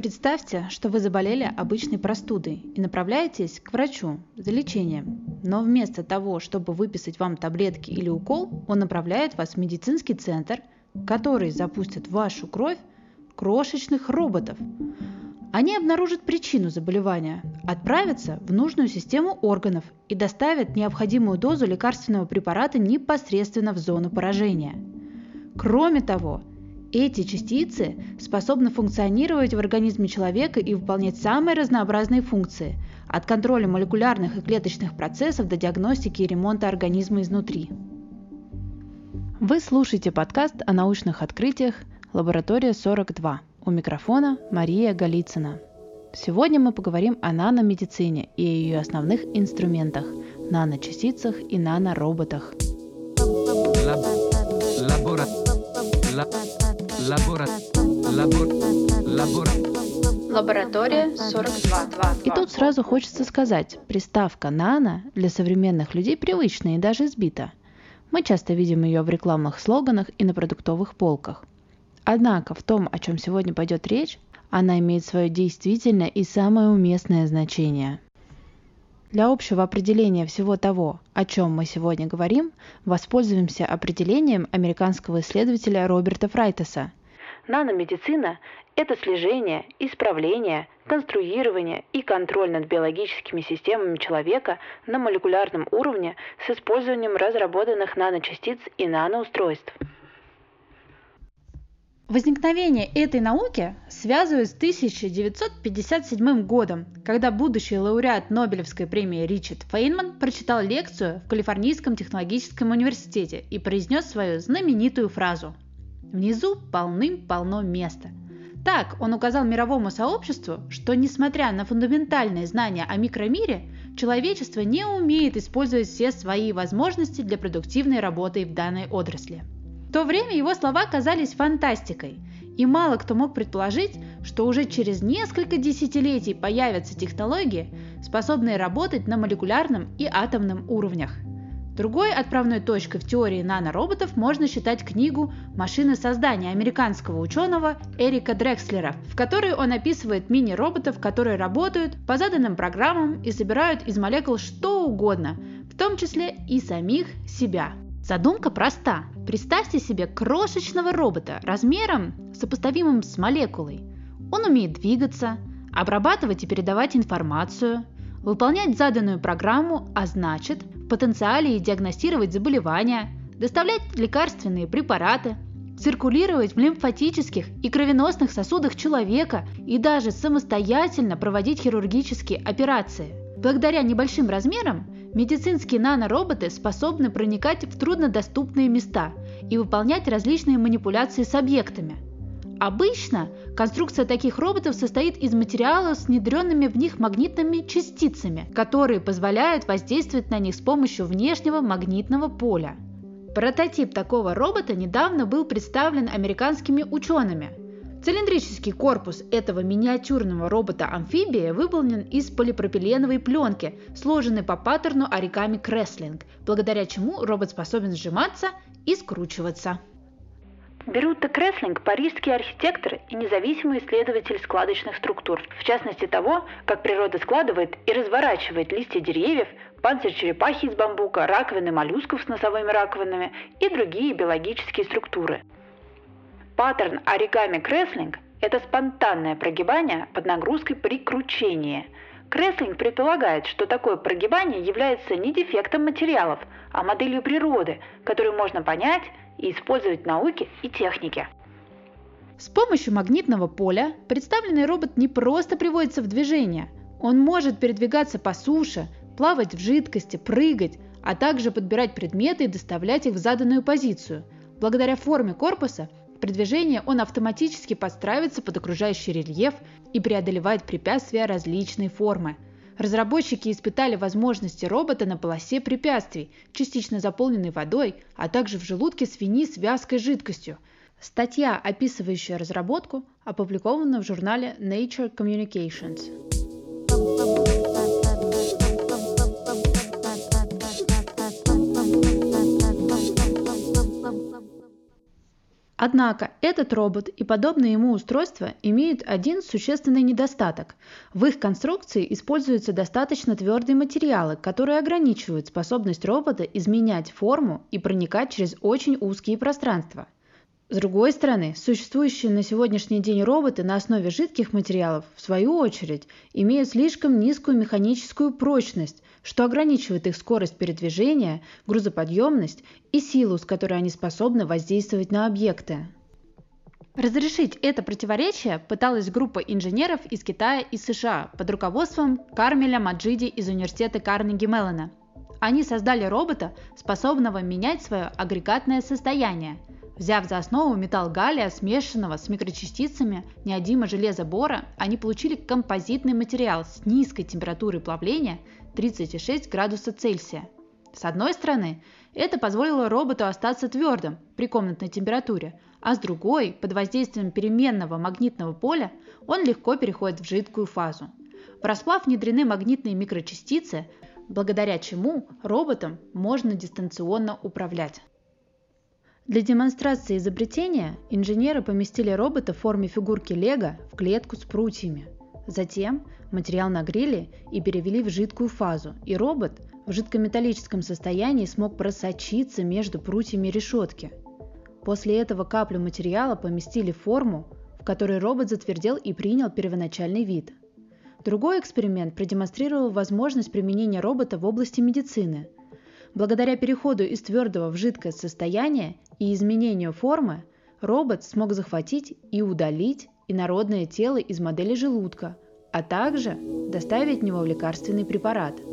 Представьте, что вы заболели обычной простудой и направляетесь к врачу за лечением. Но вместо того, чтобы выписать вам таблетки или укол, он направляет вас в медицинский центр, который запустит в вашу кровь крошечных роботов. Они обнаружат причину заболевания, отправятся в нужную систему органов и доставят необходимую дозу лекарственного препарата непосредственно в зону поражения. Кроме того, эти частицы способны функционировать в организме человека и выполнять самые разнообразные функции – от контроля молекулярных и клеточных процессов до диагностики и ремонта организма изнутри. Вы слушаете подкаст о научных открытиях «Лаборатория 42». У микрофона Мария Голицына. Сегодня мы поговорим о наномедицине и ее основных инструментах – наночастицах и нанороботах. Лабора... Лабора... Лабор... Лабора... Лаборатория 42. И тут сразу хочется сказать, приставка «нано» для современных людей привычная и даже избита. Мы часто видим ее в рекламных слоганах и на продуктовых полках. Однако в том, о чем сегодня пойдет речь, она имеет свое действительное и самое уместное значение. Для общего определения всего того, о чем мы сегодня говорим, воспользуемся определением американского исследователя Роберта Фрайтеса. Наномедицина – это слежение, исправление, конструирование и контроль над биологическими системами человека на молекулярном уровне с использованием разработанных наночастиц и наноустройств. Возникновение этой науки связывают с 1957 годом, когда будущий лауреат Нобелевской премии Ричард Фейнман прочитал лекцию в Калифорнийском технологическом университете и произнес свою знаменитую фразу «Внизу полным-полно места». Так он указал мировому сообществу, что несмотря на фундаментальные знания о микромире, человечество не умеет использовать все свои возможности для продуктивной работы в данной отрасли. В то время его слова казались фантастикой, и мало кто мог предположить, что уже через несколько десятилетий появятся технологии, способные работать на молекулярном и атомном уровнях. Другой отправной точкой в теории нанороботов можно считать книгу «Машины создания» американского ученого Эрика Дрекслера, в которой он описывает мини-роботов, которые работают по заданным программам и собирают из молекул что угодно, в том числе и самих себя. Задумка проста. Представьте себе крошечного робота размером сопоставимым с молекулой. Он умеет двигаться, обрабатывать и передавать информацию, выполнять заданную программу, а значит, потенциале диагностировать заболевания, доставлять лекарственные препараты, циркулировать в лимфатических и кровеносных сосудах человека и даже самостоятельно проводить хирургические операции. Благодаря небольшим размерам Медицинские нанороботы способны проникать в труднодоступные места и выполнять различные манипуляции с объектами. Обычно конструкция таких роботов состоит из материала с внедренными в них магнитными частицами, которые позволяют воздействовать на них с помощью внешнего магнитного поля. Прототип такого робота недавно был представлен американскими учеными – Цилиндрический корпус этого миниатюрного робота-амфибии выполнен из полипропиленовой пленки, сложенной по паттерну оригами Креслинг, благодаря чему робот способен сжиматься и скручиваться. Берутто Креслинг – парижский архитектор и независимый исследователь складочных структур, в частности того, как природа складывает и разворачивает листья деревьев, панцирь черепахи из бамбука, раковины моллюсков с носовыми раковинами и другие биологические структуры – Паттерн оригами креслинг – это спонтанное прогибание под нагрузкой при кручении. Креслинг предполагает, что такое прогибание является не дефектом материалов, а моделью природы, которую можно понять и использовать в науке и технике. С помощью магнитного поля представленный робот не просто приводится в движение, он может передвигаться по суше, плавать в жидкости, прыгать, а также подбирать предметы и доставлять их в заданную позицию. Благодаря форме корпуса при движении он автоматически подстраивается под окружающий рельеф и преодолевает препятствия различной формы. Разработчики испытали возможности робота на полосе препятствий, частично заполненной водой, а также в желудке свиньи с вязкой жидкостью. Статья, описывающая разработку, опубликована в журнале Nature Communications. Однако этот робот и подобные ему устройства имеют один существенный недостаток. В их конструкции используются достаточно твердые материалы, которые ограничивают способность робота изменять форму и проникать через очень узкие пространства. С другой стороны, существующие на сегодняшний день роботы на основе жидких материалов, в свою очередь, имеют слишком низкую механическую прочность, что ограничивает их скорость передвижения, грузоподъемность и силу, с которой они способны воздействовать на объекты. Разрешить это противоречие пыталась группа инженеров из Китая и США под руководством Кармеля Маджиди из университета Карнеги Меллона. Они создали робота, способного менять свое агрегатное состояние, взяв за основу металл галлия, смешанного с микрочастицами неодима железа бора, они получили композитный материал с низкой температурой плавления 36 градусов Цельсия. С одной стороны, это позволило роботу остаться твердым при комнатной температуре, а с другой, под воздействием переменного магнитного поля, он легко переходит в жидкую фазу. В расплав внедрены магнитные микрочастицы, благодаря чему роботом можно дистанционно управлять. Для демонстрации изобретения инженеры поместили робота в форме фигурки Лего в клетку с прутьями. Затем материал нагрели и перевели в жидкую фазу, и робот в жидкометаллическом состоянии смог просочиться между прутьями решетки. После этого каплю материала поместили в форму, в которой робот затвердел и принял первоначальный вид. Другой эксперимент продемонстрировал возможность применения робота в области медицины. Благодаря переходу из твердого в жидкое состояние и изменению формы, робот смог захватить и удалить инородное тело из модели желудка, а также доставить в него лекарственный препарат –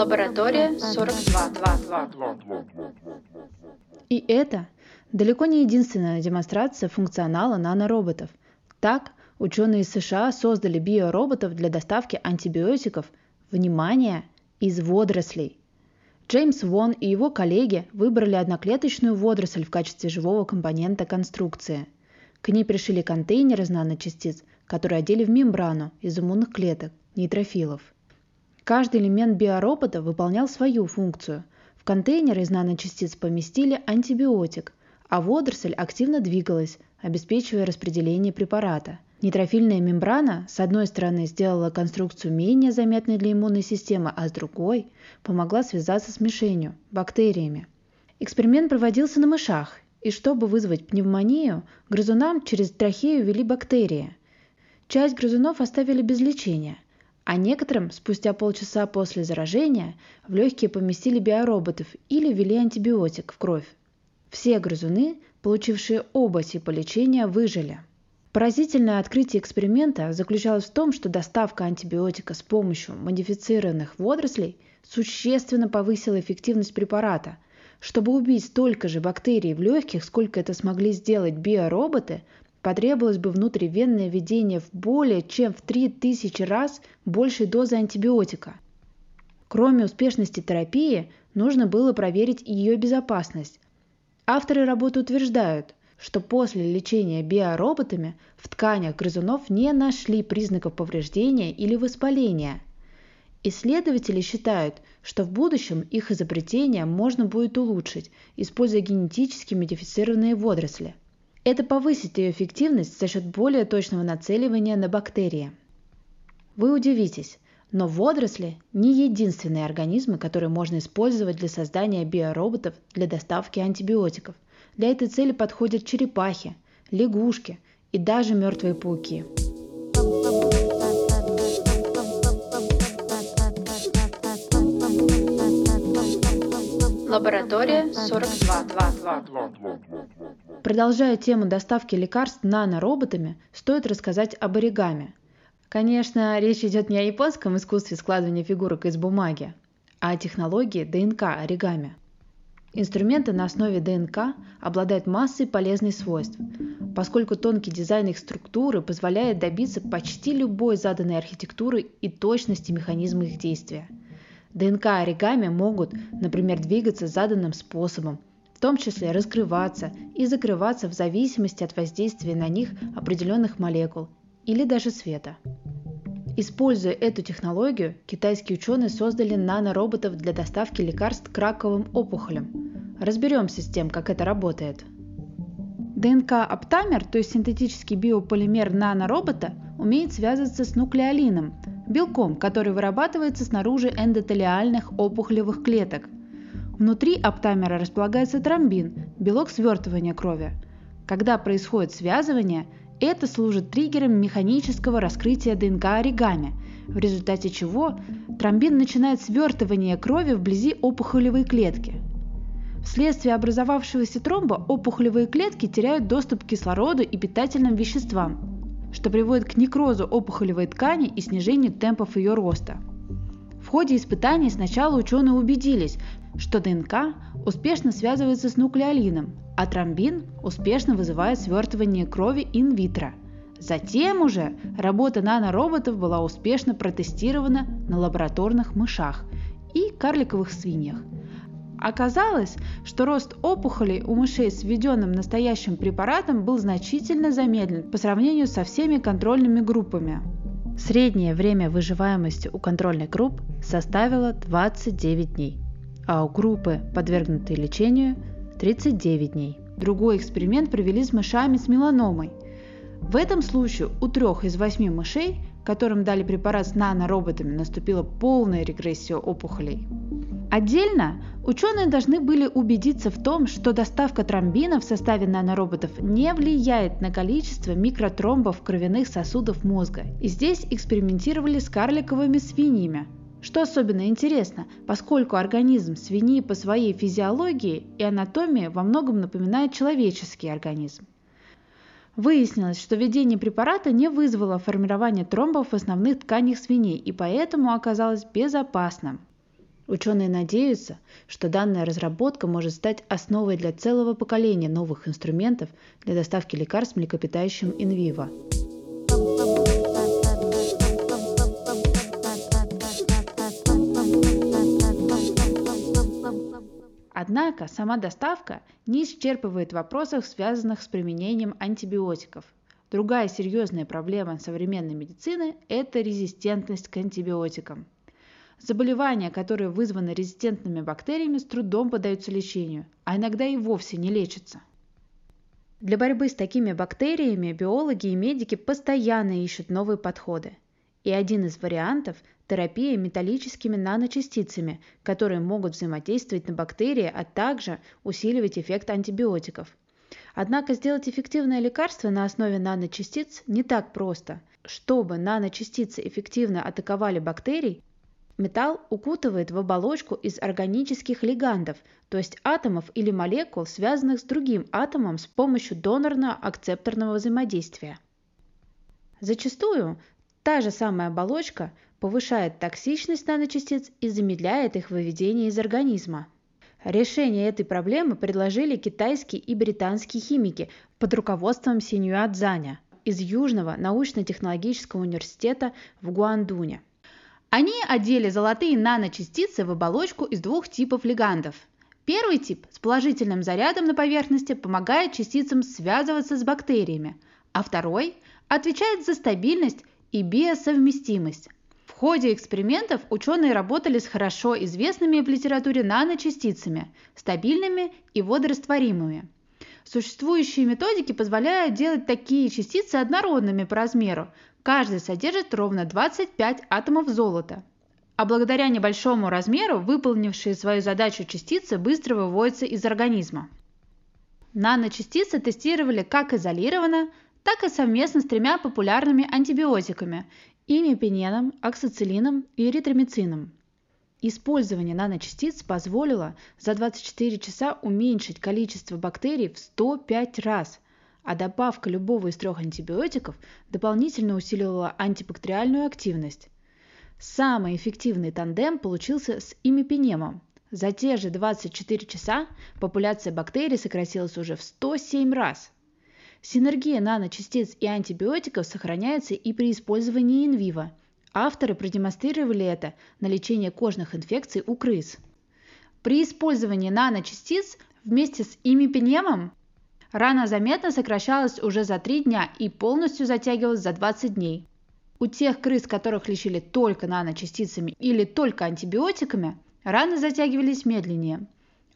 Лаборатория 42. И это далеко не единственная демонстрация функционала нанороботов. Так, ученые США создали биороботов для доставки антибиотиков, внимание, из водорослей. Джеймс Вон и его коллеги выбрали одноклеточную водоросль в качестве живого компонента конструкции. К ней пришили контейнер из наночастиц, которые одели в мембрану из иммунных клеток, нейтрофилов – Каждый элемент биоробота выполнял свою функцию. В контейнер из наночастиц поместили антибиотик, а водоросль активно двигалась, обеспечивая распределение препарата. Нейтрофильная мембрана с одной стороны сделала конструкцию менее заметной для иммунной системы, а с другой помогла связаться с мишенью – бактериями. Эксперимент проводился на мышах, и чтобы вызвать пневмонию, грызунам через трахею ввели бактерии. Часть грызунов оставили без лечения – а некоторым спустя полчаса после заражения в легкие поместили биороботов или ввели антибиотик в кровь. Все грызуны, получившие оба типа лечения, выжили. Поразительное открытие эксперимента заключалось в том, что доставка антибиотика с помощью модифицированных водорослей существенно повысила эффективность препарата. Чтобы убить столько же бактерий в легких, сколько это смогли сделать биороботы, потребовалось бы внутривенное введение в более чем в 3000 раз большей дозы антибиотика. Кроме успешности терапии, нужно было проверить ее безопасность. Авторы работы утверждают, что после лечения биороботами в тканях грызунов не нашли признаков повреждения или воспаления. Исследователи считают, что в будущем их изобретение можно будет улучшить, используя генетически модифицированные водоросли. Это повысит ее эффективность за счет более точного нацеливания на бактерии. Вы удивитесь, но водоросли не единственные организмы, которые можно использовать для создания биороботов для доставки антибиотиков. Для этой цели подходят черепахи, лягушки и даже мертвые пауки. Лаборатория 42. Продолжая тему доставки лекарств нанороботами, стоит рассказать об оригами. Конечно, речь идет не о японском искусстве складывания фигурок из бумаги, а о технологии ДНК оригами. Инструменты на основе ДНК обладают массой полезных свойств, поскольку тонкий дизайн их структуры позволяет добиться почти любой заданной архитектуры и точности механизма их действия. ДНК оригами могут, например, двигаться заданным способом, в том числе раскрываться и закрываться в зависимости от воздействия на них определенных молекул или даже света. Используя эту технологию, китайские ученые создали нанороботов для доставки лекарств к раковым опухолям. Разберемся с тем, как это работает. ДНК-аптамер, то есть синтетический биополимер наноробота, умеет связываться с нуклеолином, белком, который вырабатывается снаружи эндотелиальных опухолевых клеток. Внутри аптамера располагается тромбин, белок свертывания крови. Когда происходит связывание, это служит триггером механического раскрытия ДНК оригами, в результате чего тромбин начинает свертывание крови вблизи опухолевой клетки. Вследствие образовавшегося тромба опухолевые клетки теряют доступ к кислороду и питательным веществам, что приводит к некрозу опухолевой ткани и снижению темпов ее роста. В ходе испытаний сначала ученые убедились, что ДНК успешно связывается с нуклеолином, а тромбин успешно вызывает свертывание крови инвитро. Затем уже работа нанороботов была успешно протестирована на лабораторных мышах и карликовых свиньях – Оказалось, что рост опухолей у мышей с введенным настоящим препаратом был значительно замедлен по сравнению со всеми контрольными группами. Среднее время выживаемости у контрольных групп составило 29 дней, а у группы, подвергнутой лечению, 39 дней. Другой эксперимент провели с мышами с меланомой. В этом случае у трех из восьми мышей, которым дали препарат с нанороботами, наступила полная регрессия опухолей. Отдельно ученые должны были убедиться в том, что доставка тромбина в составе нанороботов не влияет на количество микротромбов кровяных сосудов мозга. И здесь экспериментировали с карликовыми свиньями, что особенно интересно, поскольку организм свиньи по своей физиологии и анатомии во многом напоминает человеческий организм. Выяснилось, что введение препарата не вызвало формирование тромбов в основных тканях свиней и поэтому оказалось безопасным. Ученые надеются, что данная разработка может стать основой для целого поколения новых инструментов для доставки лекарств млекопитающим инвиво. Однако сама доставка не исчерпывает вопросов, связанных с применением антибиотиков. Другая серьезная проблема современной медицины – это резистентность к антибиотикам. Заболевания, которые вызваны резистентными бактериями, с трудом поддаются лечению, а иногда и вовсе не лечатся. Для борьбы с такими бактериями биологи и медики постоянно ищут новые подходы. И один из вариантов – терапия металлическими наночастицами, которые могут взаимодействовать на бактерии, а также усиливать эффект антибиотиков. Однако сделать эффективное лекарство на основе наночастиц не так просто. Чтобы наночастицы эффективно атаковали бактерий, Металл укутывает в оболочку из органических лигандов, то есть атомов или молекул, связанных с другим атомом с помощью донорно-акцепторного взаимодействия. Зачастую та же самая оболочка повышает токсичность наночастиц и замедляет их выведение из организма. Решение этой проблемы предложили китайские и британские химики под руководством Синьюа Цзаня из Южного научно-технологического университета в Гуандуне. Они одели золотые наночастицы в оболочку из двух типов лигандов. Первый тип с положительным зарядом на поверхности помогает частицам связываться с бактериями, а второй отвечает за стабильность и биосовместимость. В ходе экспериментов ученые работали с хорошо известными в литературе наночастицами, стабильными и водорастворимыми. Существующие методики позволяют делать такие частицы однородными по размеру, Каждый содержит ровно 25 атомов золота. А благодаря небольшому размеру выполнившие свою задачу частицы быстро выводятся из организма. Наночастицы тестировали как изолированно, так и совместно с тремя популярными антибиотиками – имипененом, оксициллином и эритромицином. Использование наночастиц позволило за 24 часа уменьшить количество бактерий в 105 раз – а добавка любого из трех антибиотиков дополнительно усиливала антибактериальную активность. Самый эффективный тандем получился с имипенемом. За те же 24 часа популяция бактерий сократилась уже в 107 раз. Синергия наночастиц и антибиотиков сохраняется и при использовании инвиво. Авторы продемонстрировали это на лечение кожных инфекций у крыс. При использовании наночастиц вместе с имипенемом Рана заметно сокращалась уже за 3 дня и полностью затягивалась за 20 дней. У тех крыс, которых лечили только наночастицами или только антибиотиками, раны затягивались медленнее.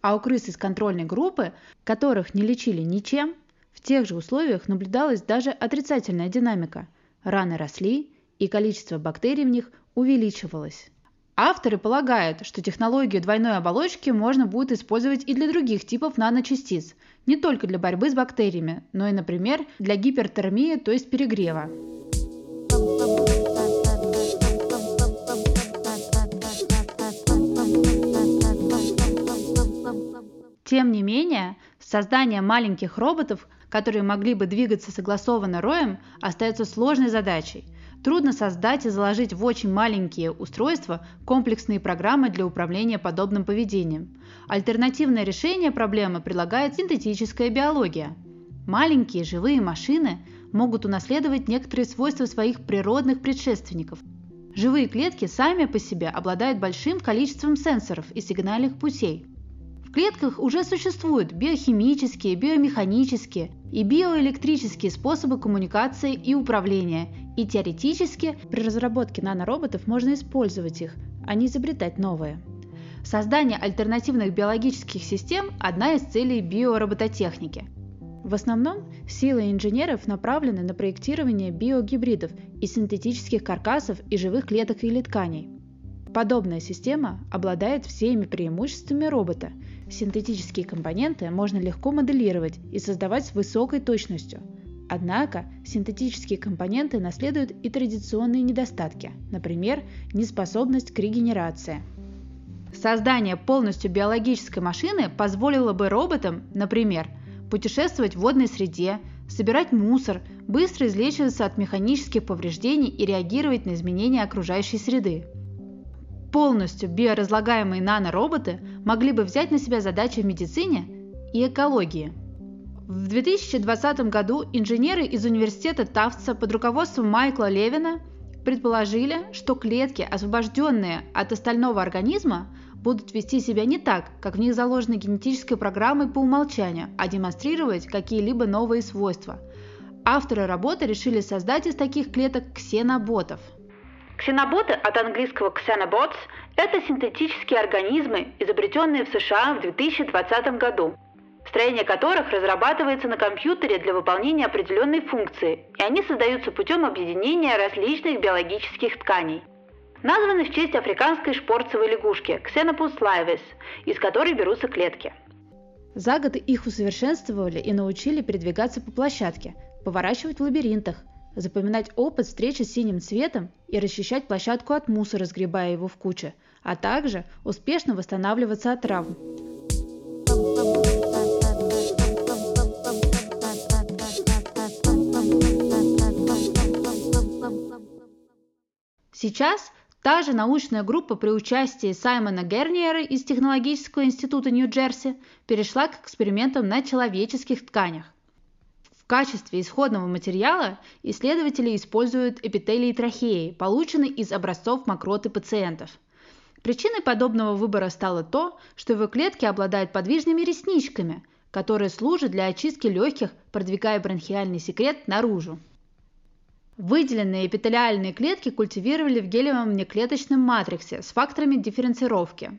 А у крыс из контрольной группы, которых не лечили ничем, в тех же условиях наблюдалась даже отрицательная динамика. Раны росли, и количество бактерий в них увеличивалось. Авторы полагают, что технологию двойной оболочки можно будет использовать и для других типов наночастиц, не только для борьбы с бактериями, но и, например, для гипертермии, то есть перегрева. Тем не менее, создание маленьких роботов, которые могли бы двигаться согласованно роем, остается сложной задачей. Трудно создать и заложить в очень маленькие устройства комплексные программы для управления подобным поведением. Альтернативное решение проблемы предлагает синтетическая биология. Маленькие живые машины могут унаследовать некоторые свойства своих природных предшественников. Живые клетки сами по себе обладают большим количеством сенсоров и сигнальных путей. В клетках уже существуют биохимические, биомеханические и биоэлектрические способы коммуникации и управления, и теоретически при разработке нанороботов можно использовать их, а не изобретать новые. Создание альтернативных биологических систем – одна из целей биоробототехники. В основном силы инженеров направлены на проектирование биогибридов и синтетических каркасов и живых клеток или тканей. Подобная система обладает всеми преимуществами робота. Синтетические компоненты можно легко моделировать и создавать с высокой точностью – Однако синтетические компоненты наследуют и традиционные недостатки, например, неспособность к регенерации. Создание полностью биологической машины позволило бы роботам, например, путешествовать в водной среде, собирать мусор, быстро излечиваться от механических повреждений и реагировать на изменения окружающей среды. Полностью биоразлагаемые нанороботы могли бы взять на себя задачи в медицине и экологии – в 2020 году инженеры из университета Тафтса под руководством Майкла Левина предположили, что клетки, освобожденные от остального организма, будут вести себя не так, как в них заложены генетической программой по умолчанию, а демонстрировать какие-либо новые свойства. Авторы работы решили создать из таких клеток ксеноботов. Ксеноботы от английского xenobots – это синтетические организмы, изобретенные в США в 2020 году строение которых разрабатывается на компьютере для выполнения определенной функции, и они создаются путем объединения различных биологических тканей. Названы в честь африканской шпорцевой лягушки Xenopus laevis, из которой берутся клетки. За год их усовершенствовали и научили передвигаться по площадке, поворачивать в лабиринтах, запоминать опыт встречи с синим цветом и расчищать площадку от мусора, сгребая его в куче, а также успешно восстанавливаться от травм. Сейчас та же научная группа при участии Саймона Герниера из Технологического института Нью-Джерси перешла к экспериментам на человеческих тканях. Качестве исходного материала исследователи используют эпителии трахеи, полученные из образцов мокроты пациентов. Причиной подобного выбора стало то, что его клетки обладают подвижными ресничками, которые служат для очистки легких, продвигая бронхиальный секрет наружу. Выделенные эпителиальные клетки культивировали в гелевом внеклеточном матриксе с факторами дифференцировки.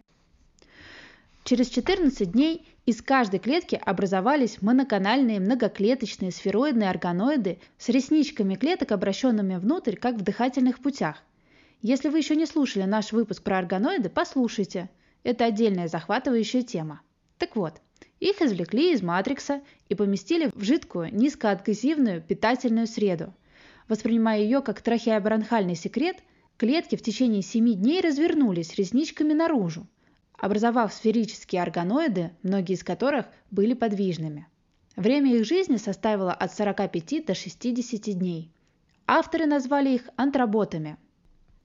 Через 14 дней из каждой клетки образовались моноканальные многоклеточные сфероидные органоиды с ресничками клеток, обращенными внутрь, как в дыхательных путях. Если вы еще не слушали наш выпуск про органоиды, послушайте. Это отдельная захватывающая тема. Так вот, их извлекли из матрикса и поместили в жидкую низкоадгезивную питательную среду – Воспринимая ее как трахеобронхальный секрет, клетки в течение 7 дней развернулись ресничками наружу, образовав сферические органоиды, многие из которых были подвижными. Время их жизни составило от 45 до 60 дней. Авторы назвали их антроботами.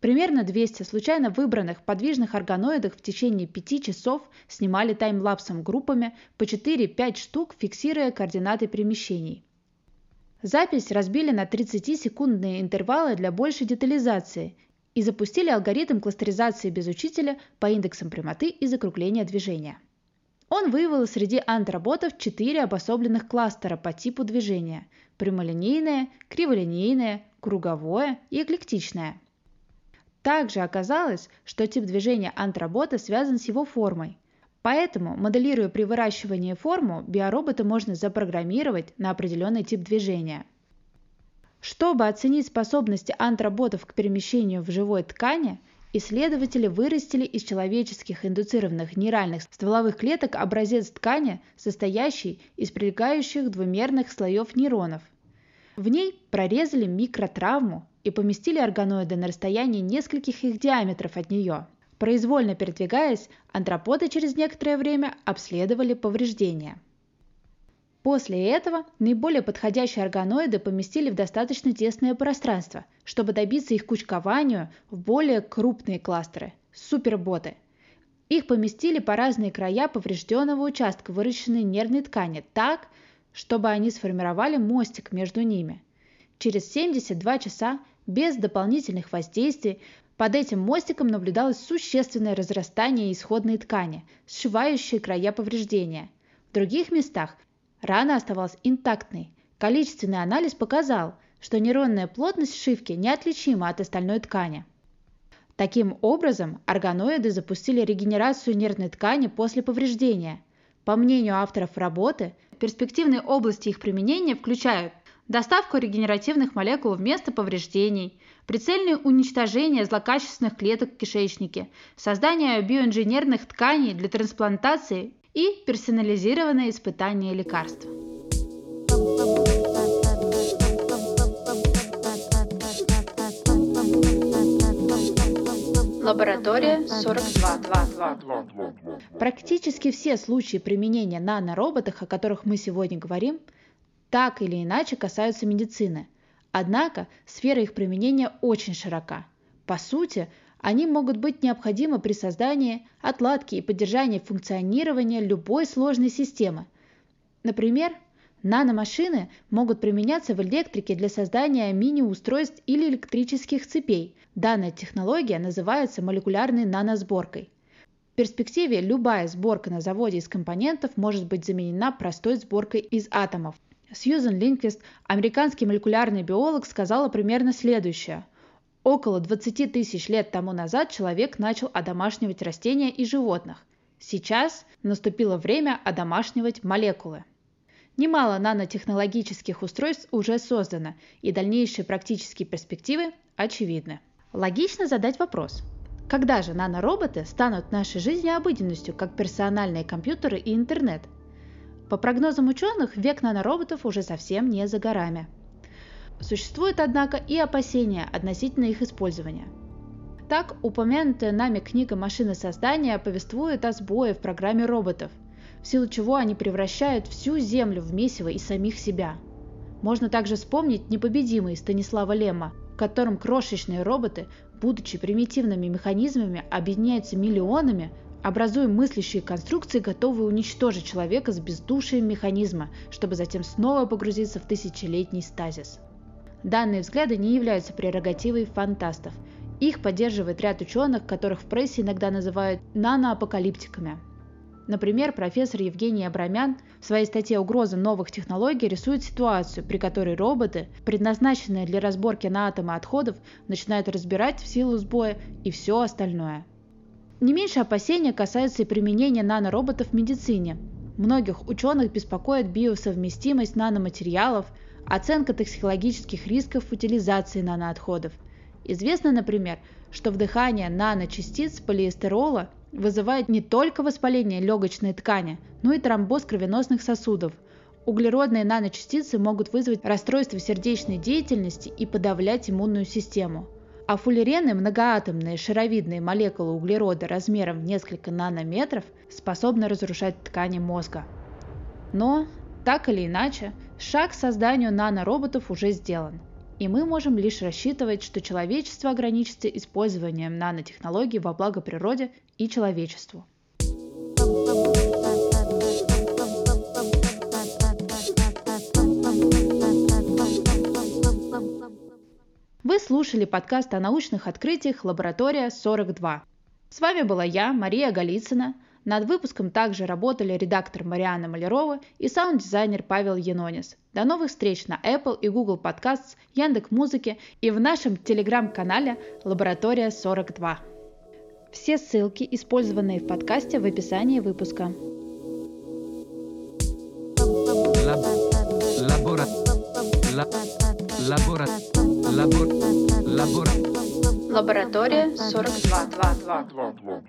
Примерно 200 случайно выбранных подвижных органоидов в течение 5 часов снимали таймлапсом группами по 4-5 штук, фиксируя координаты перемещений – Запись разбили на 30-секундные интервалы для большей детализации и запустили алгоритм кластеризации без учителя по индексам прямоты и закругления движения. Он выявил среди антроботов четыре обособленных кластера по типу движения – прямолинейное, криволинейное, круговое и эклектичное. Также оказалось, что тип движения антробота связан с его формой. Поэтому, моделируя при выращивании форму, биоробота можно запрограммировать на определенный тип движения. Чтобы оценить способности антроботов к перемещению в живой ткани, исследователи вырастили из человеческих индуцированных нейральных стволовых клеток образец ткани, состоящий из прилегающих двумерных слоев нейронов. В ней прорезали микротравму и поместили органоиды на расстоянии нескольких их диаметров от нее. Произвольно передвигаясь, антроподы через некоторое время обследовали повреждения. После этого наиболее подходящие органоиды поместили в достаточно тесное пространство, чтобы добиться их кучкованию в более крупные кластеры – суперботы. Их поместили по разные края поврежденного участка выращенной нервной ткани так, чтобы они сформировали мостик между ними. Через 72 часа без дополнительных воздействий под этим мостиком наблюдалось существенное разрастание исходной ткани, сшивающей края повреждения. В других местах Рана оставалась интактной. Количественный анализ показал, что нейронная плотность сшивки неотличима от остальной ткани. Таким образом, органоиды запустили регенерацию нервной ткани после повреждения. По мнению авторов работы, перспективные области их применения включают доставку регенеративных молекул в место повреждений, прицельное уничтожение злокачественных клеток в кишечнике, создание биоинженерных тканей для трансплантации и персонализированное испытание лекарств. Лаборатория 42. Практически все случаи применения нанороботов, о которых мы сегодня говорим, так или иначе касаются медицины. Однако сфера их применения очень широка. По сути, они могут быть необходимы при создании, отладке и поддержании функционирования любой сложной системы. Например, наномашины могут применяться в электрике для создания мини-устройств или электрических цепей. Данная технология называется молекулярной наносборкой. В перспективе любая сборка на заводе из компонентов может быть заменена простой сборкой из атомов. Сьюзен Линквист, американский молекулярный биолог, сказала примерно следующее. Около 20 тысяч лет тому назад человек начал одомашнивать растения и животных. Сейчас наступило время одомашнивать молекулы. Немало нанотехнологических устройств уже создано, и дальнейшие практические перспективы очевидны. Логично задать вопрос. Когда же нанороботы станут нашей жизни обыденностью, как персональные компьютеры и интернет? По прогнозам ученых, век нанороботов уже совсем не за горами – Существует, однако, и опасения относительно их использования. Так, упомянутая нами книга «Машины создания» повествует о сбое в программе роботов, в силу чего они превращают всю Землю в месиво и самих себя. Можно также вспомнить «Непобедимый» Станислава Лема, в котором крошечные роботы, будучи примитивными механизмами, объединяются миллионами, образуя мыслящие конструкции, готовые уничтожить человека с бездушием механизма, чтобы затем снова погрузиться в тысячелетний стазис. Данные взгляды не являются прерогативой фантастов. Их поддерживает ряд ученых, которых в прессе иногда называют наноапокалиптиками. Например, профессор Евгений Абрамян в своей статье «Угроза новых технологий» рисует ситуацию, при которой роботы, предназначенные для разборки на атомы отходов, начинают разбирать в силу сбоя и все остальное. Не меньше опасения касается и применения нанороботов в медицине. Многих ученых беспокоит биосовместимость наноматериалов – Оценка токсикологических рисков утилизации наноотходов. Известно, например, что вдыхание наночастиц полиэстерола вызывает не только воспаление легочной ткани, но и тромбоз кровеносных сосудов. Углеродные наночастицы могут вызвать расстройство сердечной деятельности и подавлять иммунную систему. А фуллерены, многоатомные шаровидные молекулы углерода размером в несколько нанометров, способны разрушать ткани мозга. Но так или иначе, шаг к созданию нанороботов уже сделан. И мы можем лишь рассчитывать, что человечество ограничится использованием нанотехнологий во благо природе и человечеству. Вы слушали подкаст о научных открытиях «Лаборатория 42». С вами была я, Мария Голицына, Над выпуском также работали редактор Мариана Малярова и саунд-дизайнер Павел Янонис. До новых встреч на Apple и Google Podcasts, Яндекс Музыке и в нашем телеграм-канале «Лаборатория 42». Все ссылки, использованные в подкасте, в описании выпуска. Лабора... Лабора... Лабора... Лабора... Лаборатория 42. 2, 2, 2.